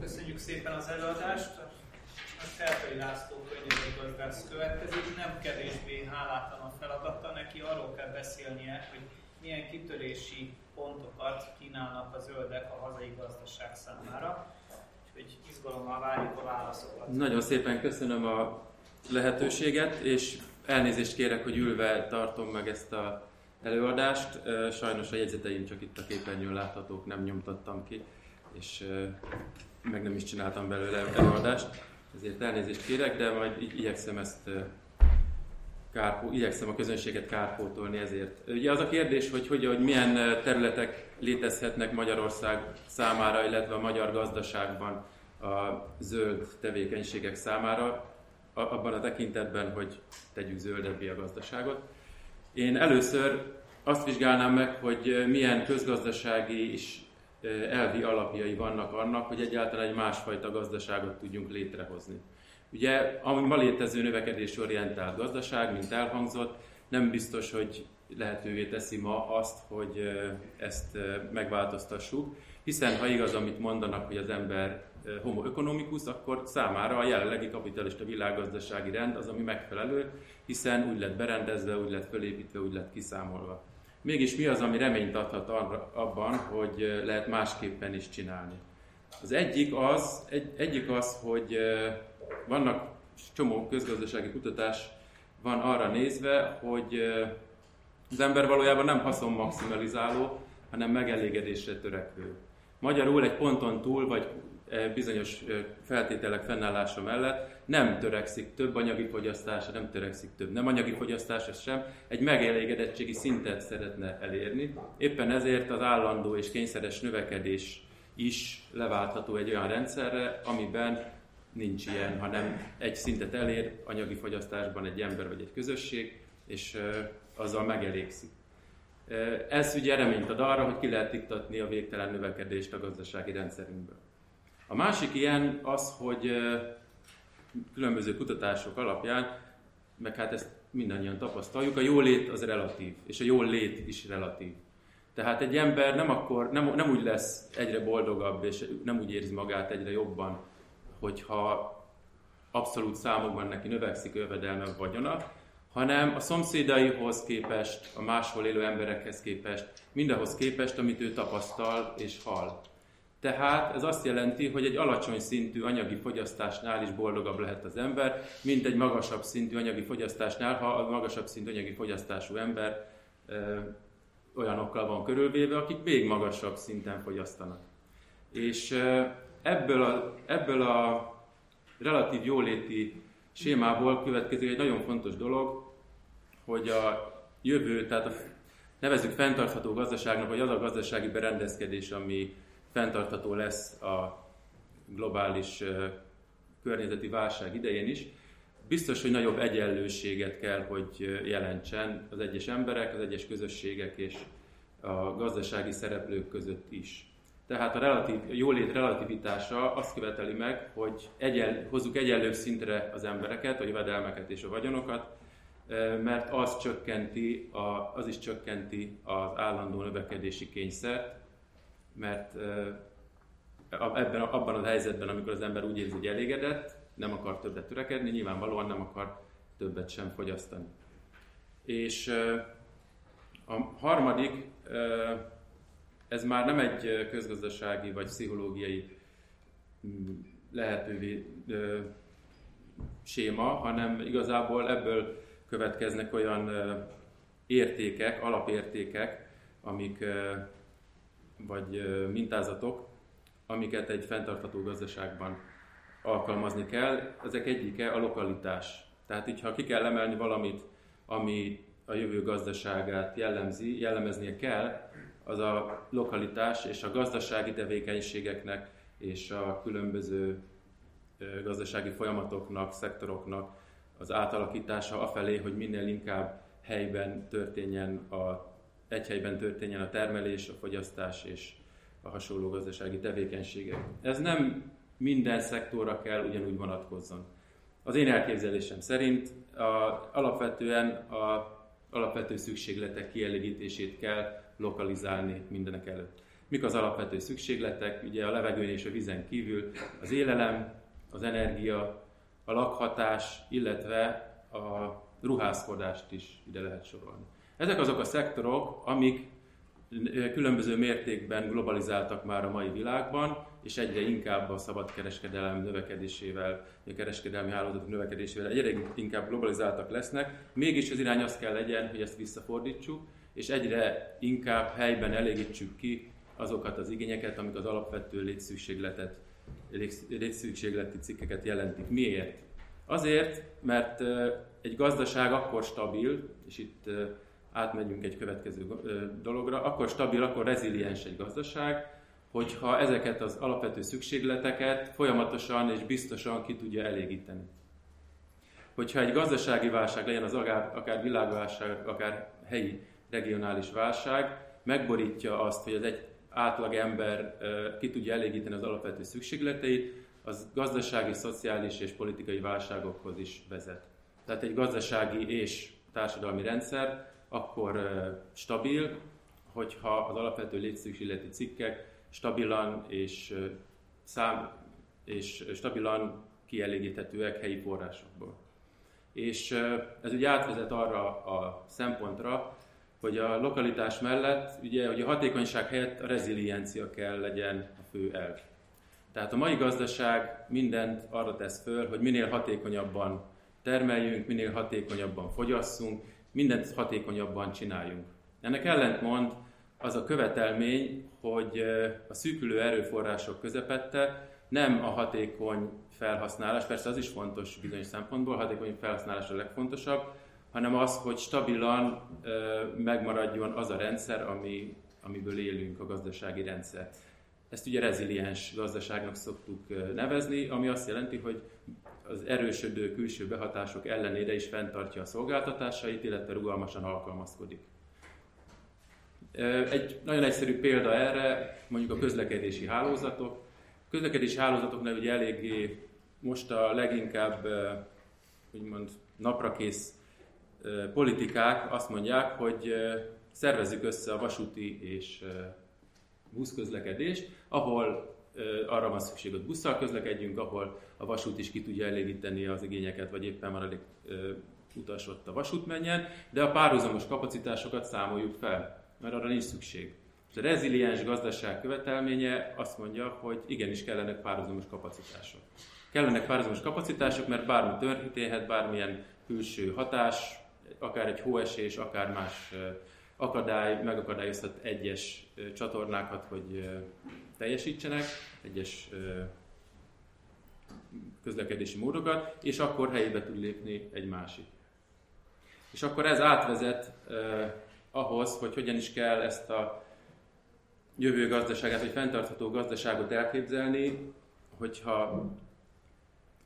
Köszönjük szépen az előadást. A Feltai László könyvelőgazdász következik. Nem kevésbé hálátlan a feladata, neki arról kell beszélnie, hogy milyen kitörési pontokat kínálnak a zöldek a hazai gazdaság számára. Úgyhogy izgalommal várjuk a válaszokat. Nagyon szépen köszönöm a lehetőséget, és elnézést kérek, hogy ülve tartom meg ezt a előadást. Sajnos a jegyzeteim csak itt a képernyőn láthatók, nem nyomtattam ki, és meg nem is csináltam belőle előadást. Ezért elnézést kérek, de majd igyekszem ezt kárpó, igyekszem a közönséget kárpótolni ezért. Ugye az a kérdés, hogy, hogy, hogy milyen területek létezhetnek Magyarország számára, illetve a magyar gazdaságban a zöld tevékenységek számára, abban a tekintetben, hogy tegyük zöldebbé a gazdaságot. Én először azt vizsgálnám meg, hogy milyen közgazdasági és elvi alapjai vannak annak, hogy egyáltalán egy másfajta gazdaságot tudjunk létrehozni. Ugye a ma létező növekedésorientált gazdaság, mint elhangzott, nem biztos, hogy lehetővé teszi ma azt, hogy ezt megváltoztassuk, hiszen ha igaz, amit mondanak, hogy az ember homo economicus, akkor számára a jelenlegi kapitalista világgazdasági rend az, ami megfelelő, hiszen úgy lett berendezve, úgy lett fölépítve, úgy lett kiszámolva. Mégis mi az, ami reményt adhat arra, abban, hogy lehet másképpen is csinálni? Az egyik az, egy, egyik az, hogy vannak csomó közgazdasági kutatás van arra nézve, hogy az ember valójában nem haszon maximalizáló, hanem megelégedésre törekvő. Magyarul egy ponton túl, vagy bizonyos feltételek fennállása mellett nem törekszik több anyagi fogyasztásra, nem törekszik több nem anyagi fogyasztásra sem, egy megelégedettségi szintet szeretne elérni. Éppen ezért az állandó és kényszeres növekedés is leváltható egy olyan rendszerre, amiben nincs ilyen, hanem egy szintet elér anyagi fogyasztásban egy ember vagy egy közösség, és azzal megelégszik. Ez ugye reményt ad arra, hogy ki lehet iktatni a végtelen növekedést a gazdasági rendszerünkből. A másik ilyen az, hogy különböző kutatások alapján, meg hát ezt mindannyian tapasztaljuk, a jólét az relatív, és a jól lét is relatív. Tehát egy ember nem, akkor, nem, nem úgy lesz egyre boldogabb, és nem úgy érzi magát egyre jobban, hogyha abszolút számokban neki növekszik jövedelme vagy vagyona, hanem a szomszédaihoz képest, a máshol élő emberekhez képest, mindahhoz képest, amit ő tapasztal és hall. Tehát ez azt jelenti, hogy egy alacsony szintű anyagi fogyasztásnál is boldogabb lehet az ember, mint egy magasabb szintű anyagi fogyasztásnál, ha a magasabb szintű anyagi fogyasztású ember ö, olyanokkal van körülvéve, akik még magasabb szinten fogyasztanak. És ö, ebből a, ebből a relatív jóléti sémából következik egy nagyon fontos dolog, hogy a jövő, tehát a, nevezük fenntartható gazdaságnak, vagy az a gazdasági berendezkedés, ami fenntartható lesz a globális környezeti válság idején is, biztos, hogy nagyobb egyenlőséget kell, hogy jelentsen az egyes emberek, az egyes közösségek és a gazdasági szereplők között is. Tehát a relatív, a jólét relativitása azt követeli meg, hogy egyen, hozzuk egyenlő szintre az embereket, a jövedelmeket és a vagyonokat, mert az, csökkenti, az is csökkenti az állandó növekedési kényszert, mert ebben, abban a helyzetben, amikor az ember úgy érzi, hogy elégedett, nem akar többet törekedni, nyilvánvalóan nem akar többet sem fogyasztani. És a harmadik, ez már nem egy közgazdasági vagy pszichológiai mm, lehetővé séma, hanem igazából ebből következnek olyan értékek, alapértékek, amik vagy mintázatok, amiket egy fenntartható gazdaságban alkalmazni kell. Ezek egyike a lokalitás. Tehát így, ha ki kell emelni valamit, ami a jövő gazdaságát jellemzi, jellemeznie kell, az a lokalitás és a gazdasági tevékenységeknek és a különböző gazdasági folyamatoknak, szektoroknak az átalakítása afelé, hogy minél inkább helyben történjen a egy helyben történjen a termelés, a fogyasztás és a hasonló gazdasági tevékenységek. Ez nem minden szektorra kell ugyanúgy vonatkozzon. Az én elképzelésem szerint a, alapvetően a alapvető szükségletek kielégítését kell lokalizálni mindenek előtt. Mik az alapvető szükségletek, ugye a levegőn és a vízen kívül az élelem, az energia, a lakhatás, illetve a ruházkodást is ide lehet sorolni. Ezek azok a szektorok, amik különböző mértékben globalizáltak már a mai világban, és egyre inkább a szabadkereskedelem növekedésével, a kereskedelmi hálózatok növekedésével egyre inkább globalizáltak lesznek. Mégis az irány az kell legyen, hogy ezt visszafordítsuk, és egyre inkább helyben elégítsük ki azokat az igényeket, amik az alapvető létszükségletet, létszükségleti cikkeket jelentik. Miért? Azért, mert egy gazdaság akkor stabil, és itt átmegyünk egy következő dologra, akkor stabil, akkor reziliens egy gazdaság, hogyha ezeket az alapvető szükségleteket folyamatosan és biztosan ki tudja elégíteni. Hogyha egy gazdasági válság legyen az akár, akár világválság, akár helyi regionális válság, megborítja azt, hogy az egy átlag ember ki tudja elégíteni az alapvető szükségleteit, az gazdasági, szociális és politikai válságokhoz is vezet. Tehát egy gazdasági és társadalmi rendszer akkor stabil, hogyha az alapvető létszükségleti cikkek stabilan és, szám, és stabilan kielégíthetőek helyi forrásokból. És ez ugye átvezet arra a szempontra, hogy a lokalitás mellett, ugye, hogy a hatékonyság helyett a reziliencia kell legyen a fő elv. Tehát a mai gazdaság mindent arra tesz föl, hogy minél hatékonyabban termeljünk, minél hatékonyabban fogyasszunk, mindent hatékonyabban csináljunk. Ennek ellentmond az a követelmény, hogy a szűkülő erőforrások közepette nem a hatékony felhasználás, persze az is fontos bizonyos szempontból, hatékony felhasználás a legfontosabb, hanem az, hogy stabilan megmaradjon az a rendszer, ami, amiből élünk, a gazdasági rendszer. Ezt ugye reziliens gazdaságnak szoktuk nevezni, ami azt jelenti, hogy az erősödő külső behatások ellenére is fenntartja a szolgáltatásait, illetve rugalmasan alkalmazkodik. Egy nagyon egyszerű példa erre, mondjuk a közlekedési hálózatok. A közlekedési hálózatoknál ugye eléggé most a leginkább úgymond naprakész politikák azt mondják, hogy szervezzük össze a vasúti és buszközlekedést, ahol arra van szükség, hogy busszal közlekedjünk, ahol a vasút is ki tudja elégíteni az igényeket, vagy éppen van elég utas ott a vasút menjen, de a párhuzamos kapacitásokat számoljuk fel, mert arra nincs szükség. A reziliens gazdaság követelménye azt mondja, hogy igenis kellenek párhuzamos kapacitások. Kellenek párhuzamos kapacitások, mert bármi történhet, bármilyen külső hatás, akár egy hóesés, akár más akadály megakadályozhat egyes csatornákat, hogy teljesítsenek, egyes közlekedési módokat, és akkor helyébe tud lépni egy másik. És akkor ez átvezet eh, ahhoz, hogy hogyan is kell ezt a jövő gazdaságát, vagy fenntartható gazdaságot elképzelni, hogyha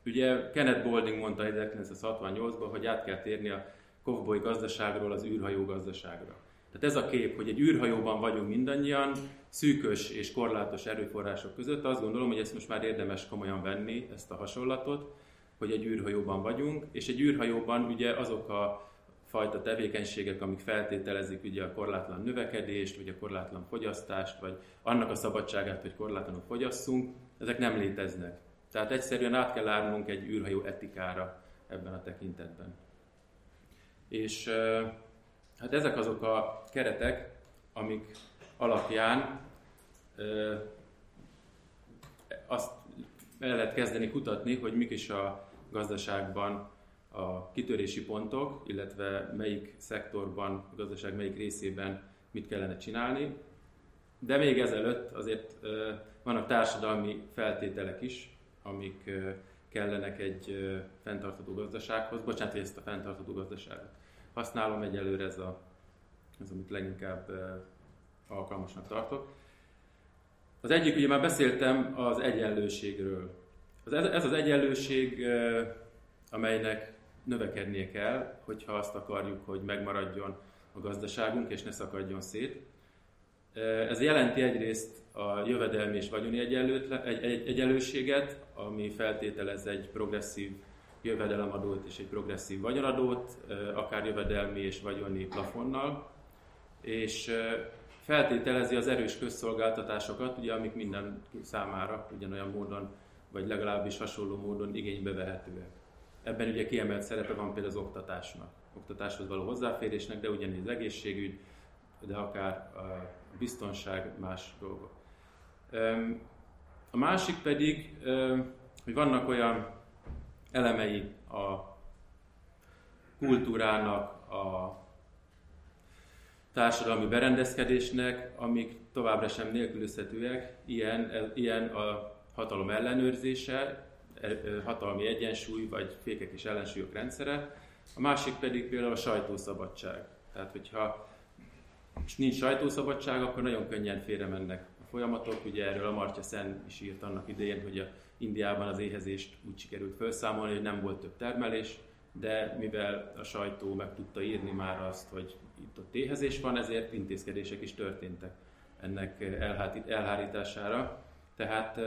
ugye Kenneth Boulding mondta 1968-ban, hogy át kell térni a kovboly gazdaságról az űrhajó gazdaságra. Tehát ez a kép, hogy egy űrhajóban vagyunk mindannyian, szűkös és korlátos erőforrások között, azt gondolom, hogy ezt most már érdemes komolyan venni, ezt a hasonlatot, hogy egy űrhajóban vagyunk, és egy űrhajóban ugye azok a fajta tevékenységek, amik feltételezik ugye a korlátlan növekedést, vagy a korlátlan fogyasztást, vagy annak a szabadságát, hogy korlátlanul fogyasszunk, ezek nem léteznek. Tehát egyszerűen át kell állnunk egy űrhajó etikára ebben a tekintetben. És Hát ezek azok a keretek, amik alapján ö, azt el lehet kezdeni kutatni, hogy mik is a gazdaságban a kitörési pontok, illetve melyik szektorban, a gazdaság melyik részében mit kellene csinálni. De még ezelőtt azért ö, vannak társadalmi feltételek is, amik ö, kellenek egy ö, fenntartható gazdasághoz. Bocsánat, hogy ezt a fenntartható gazdaságot használom, egyelőre ez, a, ez amit leginkább alkalmasnak tartok. Az egyik, ugye már beszéltem az egyenlőségről. Ez az egyenlőség, amelynek növekednie kell, hogyha azt akarjuk, hogy megmaradjon a gazdaságunk, és ne szakadjon szét. Ez jelenti egyrészt a jövedelmi és vagyoni egyenlőséget, ami feltételez egy progresszív jövedelemadót és egy progresszív vagyonadót, akár jövedelmi és vagyoni plafonnal, és feltételezi az erős közszolgáltatásokat, ugye, amik minden számára ugyanolyan módon, vagy legalábbis hasonló módon igénybe vehetőek. Ebben ugye kiemelt szerepe van például az oktatásnak, oktatáshoz való hozzáférésnek, de ugyanígy az egészségügy, de akár a biztonság, más dolgok. A másik pedig, hogy vannak olyan elemei a kultúrának, a társadalmi berendezkedésnek, amik továbbra sem nélkülözhetőek, ilyen, ilyen a hatalom ellenőrzése, e, hatalmi egyensúly, vagy fékek és ellensúlyok rendszere, a másik pedig például a sajtószabadság. Tehát, hogyha nincs sajtószabadság, akkor nagyon könnyen félre mennek a folyamatok. Ugye erről a Martya Sen is írt annak idején, hogy a Indiában az éhezést úgy sikerült felszámolni, hogy nem volt több termelés, de mivel a sajtó meg tudta írni már azt, hogy itt ott éhezés van, ezért intézkedések is történtek ennek elhárítására. Tehát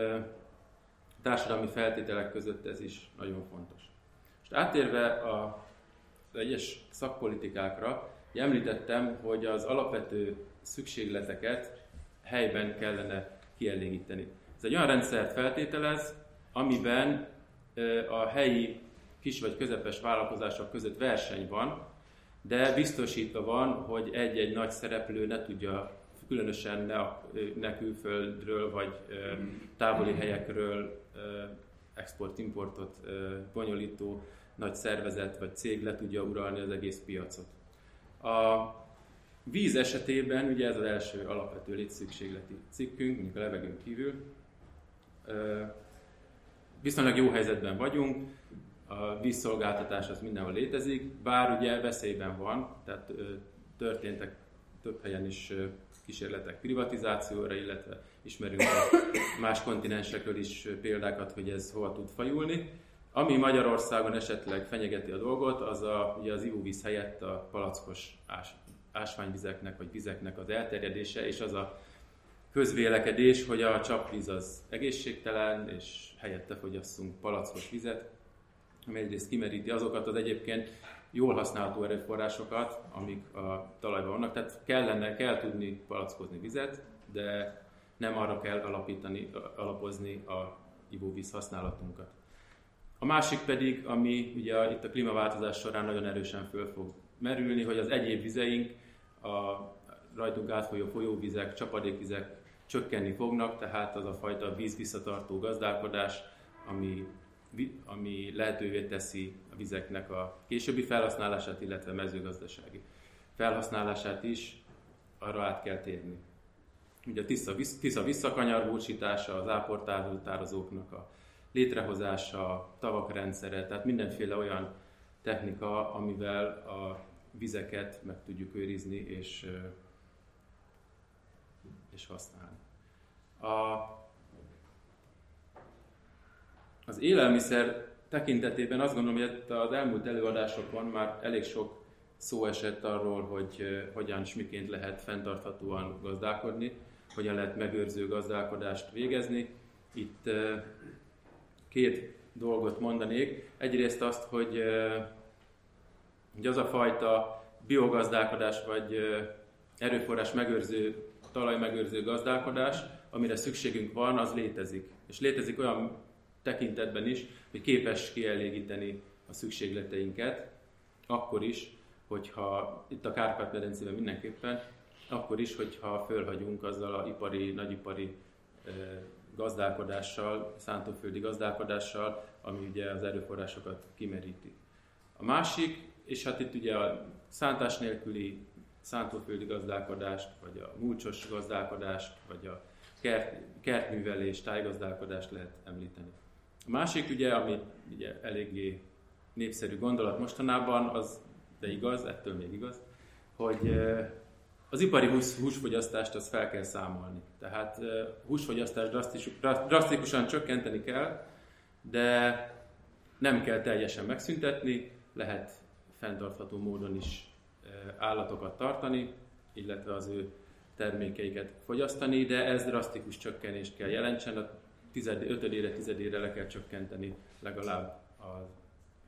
társadalmi feltételek között ez is nagyon fontos. Most áttérve a egyes szakpolitikákra, említettem, hogy az alapvető szükségleteket helyben kellene kielégíteni. Ez egy olyan rendszert feltételez, amiben a helyi kis vagy közepes vállalkozások között verseny van, de biztosítva van, hogy egy-egy nagy szereplő ne tudja különösen ne, ne külföldről vagy távoli helyekről export-importot bonyolító nagy szervezet vagy cég le tudja uralni az egész piacot. A víz esetében, ugye ez az első alapvető létszükségleti cikkünk, mondjuk a levegőn kívül, viszonylag jó helyzetben vagyunk, a vízszolgáltatás az mindenhol létezik, bár ugye veszélyben van, tehát történtek több helyen is kísérletek privatizációra, illetve ismerünk a más kontinensekről is példákat, hogy ez hova tud fajulni. Ami Magyarországon esetleg fenyegeti a dolgot, az a, ugye az ivóvíz helyett a palackos ás, ásványvizeknek vagy vizeknek az elterjedése, és az a közvélekedés, hogy a csapvíz az egészségtelen, és helyette fogyasszunk palackos vizet, ami egyrészt kimeríti azokat az egyébként jól használható erőforrásokat, amik a talajban vannak. Tehát kellene, kell tudni palackozni vizet, de nem arra kell alapítani, alapozni a ivóvíz használatunkat. A másik pedig, ami ugye itt a klímaváltozás során nagyon erősen föl fog merülni, hogy az egyéb vizeink, a rajtunk átfolyó folyóvizek, csapadékvizek csökkenni fognak, tehát az a fajta vízvisszatartó gazdálkodás, ami ami lehetővé teszi a vizeknek a későbbi felhasználását, illetve mezőgazdasági felhasználását is, arra át kell térni. Ugye a tiszta, tiszta visszakanyargósítása, az áportározóknak a létrehozása, a tavak rendszere, tehát mindenféle olyan technika, amivel a vizeket meg tudjuk őrizni és, és használni. A az élelmiszer tekintetében azt gondolom, hogy az elmúlt előadásokban már elég sok szó esett arról, hogy hogyan és miként lehet fenntarthatóan gazdálkodni, hogyan lehet megőrző gazdálkodást végezni. Itt két dolgot mondanék. Egyrészt azt, hogy, hogy az a fajta biogazdálkodás vagy erőforrás megőrző, talajmegőrző gazdálkodás, amire szükségünk van, az létezik. És létezik olyan tekintetben is, hogy képes kielégíteni a szükségleteinket, akkor is, hogyha itt a Kárpát-medencében mindenképpen, akkor is, hogyha fölhagyunk azzal a ipari, nagyipari gazdálkodással, szántóföldi gazdálkodással, ami ugye az erőforrásokat kimeríti. A másik, és hát itt ugye a szántás nélküli szántóföldi gazdálkodást, vagy a múlcsos gazdálkodást, vagy a kert, kertművelés, tájgazdálkodást lehet említeni. A másik ugye, ami ugye eléggé népszerű gondolat mostanában, az, de igaz, ettől még igaz, hogy az ipari hús, húsfogyasztást az fel kell számolni. Tehát húsfogyasztást drasztikusan csökkenteni kell, de nem kell teljesen megszüntetni, lehet fenntartható módon is állatokat tartani, illetve az ő termékeiket fogyasztani, de ez drasztikus csökkenést kell jelentsen. A tized, ötödére, tizedére le kell csökkenteni legalább a,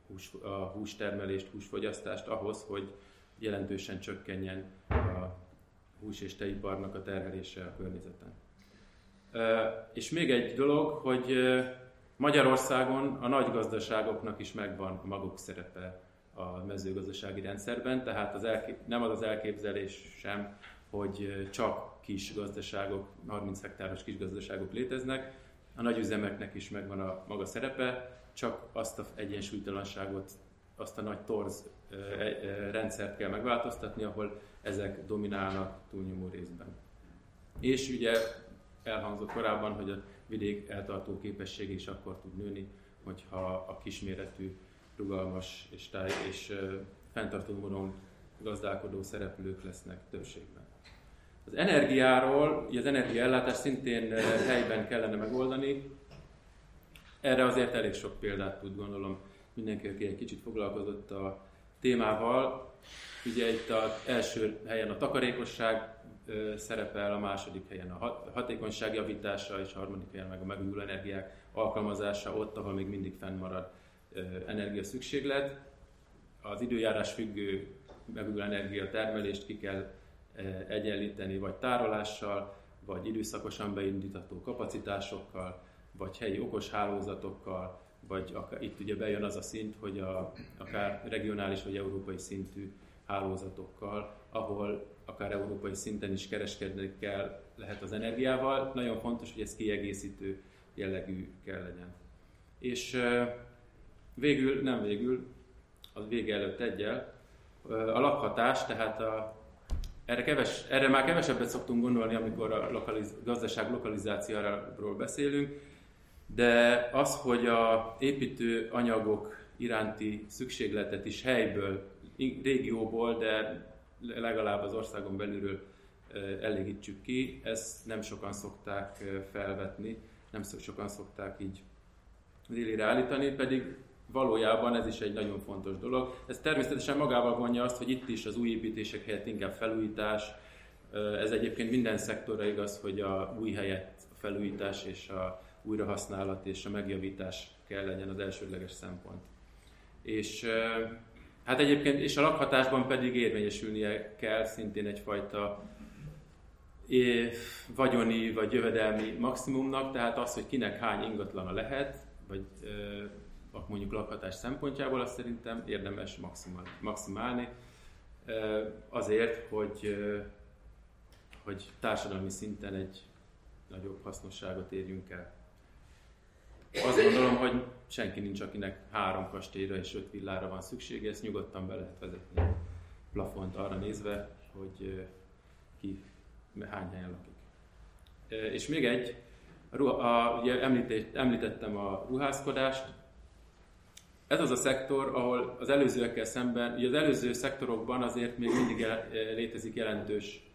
hús, a hústermelést, húsfogyasztást ahhoz, hogy jelentősen csökkenjen a hús- és tejiparnak a terhelése a környezeten. És még egy dolog, hogy Magyarországon a nagy gazdaságoknak is megvan maguk szerepe a mezőgazdasági rendszerben, tehát az elkép, nem az az elképzelés sem, hogy csak kis gazdaságok, 30 hektáros kis gazdaságok léteznek, a nagy üzemeknek is megvan a maga szerepe, csak azt a egyensúlytalanságot, azt a nagy torz rendszert kell megváltoztatni, ahol ezek dominálnak túlnyomó részben. És ugye elhangzott korábban, hogy a vidék eltartó képesség is akkor tud nőni, hogyha a kisméretű, rugalmas és, táj, és fenntartó módon gazdálkodó szereplők lesznek többségben. Az energiáról, az energiaellátás szintén helyben kellene megoldani. Erre azért elég sok példát tud gondolom mindenki, aki egy kicsit foglalkozott a témával. Ugye itt az első helyen a takarékosság szerepel, a második helyen a hatékonyság javítása, és a harmadik helyen meg a megújuló energiák alkalmazása ott, ahol még mindig fennmarad energia szükséglet. Az időjárás függő megújuló energia termelést ki kell egyenlíteni vagy tárolással, vagy időszakosan beindítható kapacitásokkal, vagy helyi okos hálózatokkal, vagy akár, itt ugye bejön az a szint, hogy a, akár regionális vagy európai szintű hálózatokkal, ahol akár európai szinten is kereskedni kell, lehet az energiával. Nagyon fontos, hogy ez kiegészítő jellegű kell legyen. És végül, nem végül, az vége előtt egyel, a lakhatás, tehát a, erre, keves, erre már kevesebbet szoktunk gondolni, amikor a lokaliz, gazdaság lokalizációról beszélünk, de az, hogy a építő anyagok iránti szükségletet is helyből, régióból, de legalább az országon belülről elégítsük ki, ezt nem sokan szokták felvetni, nem sokan szokták így élére állítani, pedig valójában ez is egy nagyon fontos dolog. Ez természetesen magával vonja azt, hogy itt is az új építések helyett inkább felújítás, ez egyébként minden szektorra igaz, hogy a új helyett felújítás és a újrahasználat és a megjavítás kell legyen az elsődleges szempont. És hát egyébként, és a lakhatásban pedig érvényesülnie kell szintén egyfajta vagyoni vagy jövedelmi maximumnak, tehát az, hogy kinek hány ingatlana lehet, vagy mondjuk lakhatás szempontjából, azt szerintem érdemes maximálni, azért, hogy, hogy társadalmi szinten egy nagyobb hasznosságot érjünk el. Azt gondolom, hogy senki nincs, akinek három kastélyra és öt villára van szüksége, ezt nyugodtan be lehet vezetni plafont arra nézve, hogy ki hány helyen lakik. És még egy, a, ugye említettem a ruházkodást, ez az a szektor, ahol az előzőekkel szemben, ugye az előző szektorokban azért még mindig létezik jelentős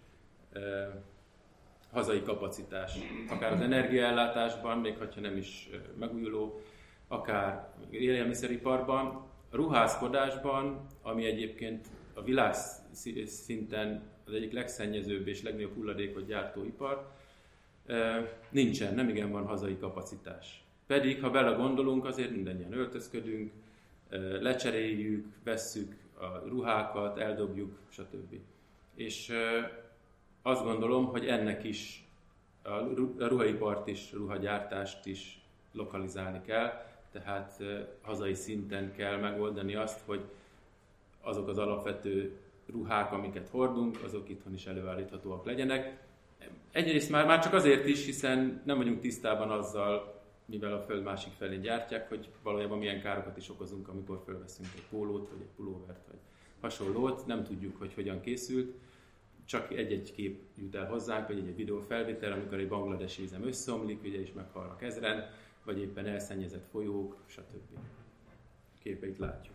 hazai kapacitás. Akár az energiaellátásban, még ha nem is megújuló, akár élelmiszeriparban, ruházkodásban, ami egyébként a világ szinten az egyik legszennyezőbb és legnagyobb hulladékot gyártó ipar, nincsen, nem igen van hazai kapacitás. Pedig, ha bele gondolunk, azért mindannyian öltözködünk, lecseréljük, vesszük a ruhákat, eldobjuk, stb. És azt gondolom, hogy ennek is a ruhaipart is, ruhagyártást is lokalizálni kell, tehát hazai szinten kell megoldani azt, hogy azok az alapvető ruhák, amiket hordunk, azok itthon is előállíthatóak legyenek. Egyrészt már, már csak azért is, hiszen nem vagyunk tisztában azzal, mivel a föld másik felé gyártják, hogy valójában milyen károkat is okozunk, amikor fölveszünk egy pólót, vagy egy pulóvert, vagy hasonlót, nem tudjuk, hogy hogyan készült, csak egy-egy kép jut el hozzánk, vagy egy-egy videó felvétel, amikor egy bangladesi üzem összeomlik, ugye, és meghalnak ezren, vagy éppen elszennyezett folyók, stb. Képeit látjuk.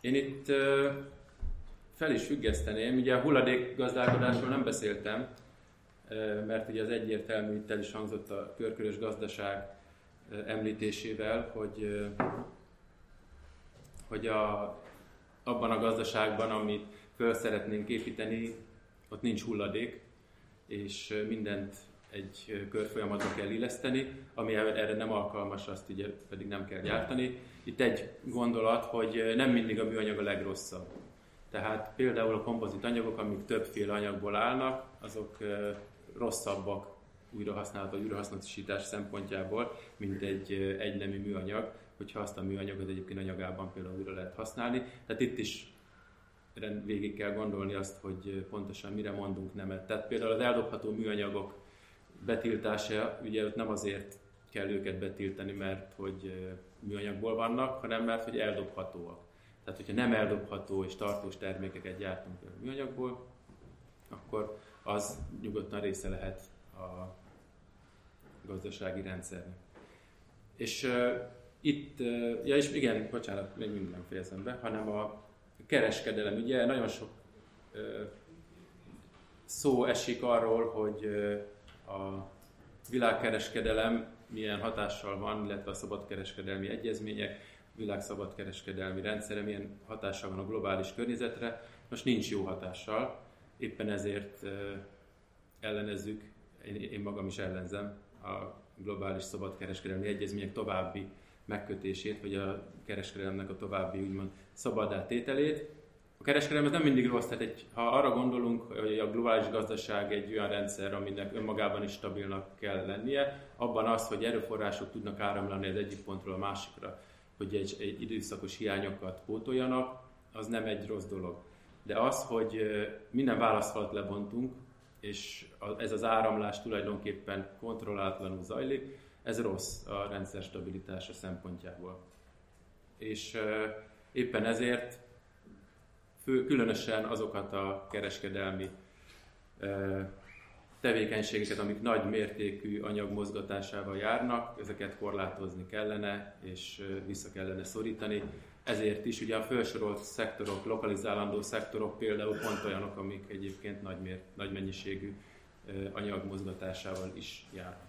Én itt fel is függeszteném, ugye a hulladékgazdálkodásról nem beszéltem, mert ugye az egyértelmű, itt el is hangzott a körkörös gazdaság említésével, hogy, hogy a, abban a gazdaságban, amit föl szeretnénk építeni, ott nincs hulladék, és mindent egy körfolyamatba kell illeszteni, ami erre nem alkalmas, azt ugye pedig nem kell gyártani. Itt egy gondolat, hogy nem mindig a műanyag a legrosszabb. Tehát például a kompozit anyagok, amik többféle anyagból állnak, azok rosszabbak újrahasználat vagy újrahasznosítás szempontjából, mint egy egynemű műanyag, hogyha azt a műanyagot egyébként anyagában például újra lehet használni. Tehát itt is végig kell gondolni azt, hogy pontosan mire mondunk nemet. Tehát például az eldobható műanyagok betiltása, ugye ott nem azért kell őket betiltani, mert hogy műanyagból vannak, hanem mert hogy eldobhatóak. Tehát, hogyha nem eldobható és tartós termékeket gyártunk műanyagból, akkor az nyugodtan része lehet a gazdasági rendszernek. És uh, itt, uh, ja és igen, bocsánat, még mindig nem fejezem be, hanem a kereskedelem, ugye nagyon sok uh, szó esik arról, hogy uh, a világkereskedelem milyen hatással van, illetve a szabadkereskedelmi egyezmények, világ szabadkereskedelmi rendszere milyen hatással van a globális környezetre. Most nincs jó hatással, éppen ezért ellenezzük, én magam is ellenzem a globális szabadkereskedelmi egyezmények további megkötését, vagy a kereskedelemnek a további úgymond szabadá tételét. A kereskedelem ez nem mindig rossz, tehát egy, ha arra gondolunk, hogy a globális gazdaság egy olyan rendszer, aminek önmagában is stabilnak kell lennie, abban az, hogy erőforrások tudnak áramlani az egyik pontról a másikra, hogy egy, egy időszakos hiányokat pótoljanak, az nem egy rossz dolog. De az, hogy minden válaszfalat lebontunk, és ez az áramlás tulajdonképpen kontrollátlanul zajlik, ez rossz a rendszer stabilitása szempontjából. És éppen ezért fő, különösen azokat a kereskedelmi tevékenységeket, amik nagy mértékű anyag mozgatásával járnak, ezeket korlátozni kellene, és vissza kellene szorítani. Ezért is ugye a felsorolt szektorok, lokalizálandó szektorok például pont olyanok, amik egyébként nagy, mér, nagy mennyiségű anyag mozgatásával is járnak.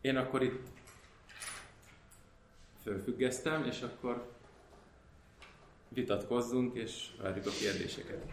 Én akkor itt fölfüggesztem, és akkor vitatkozzunk, és várjuk a kérdéseket.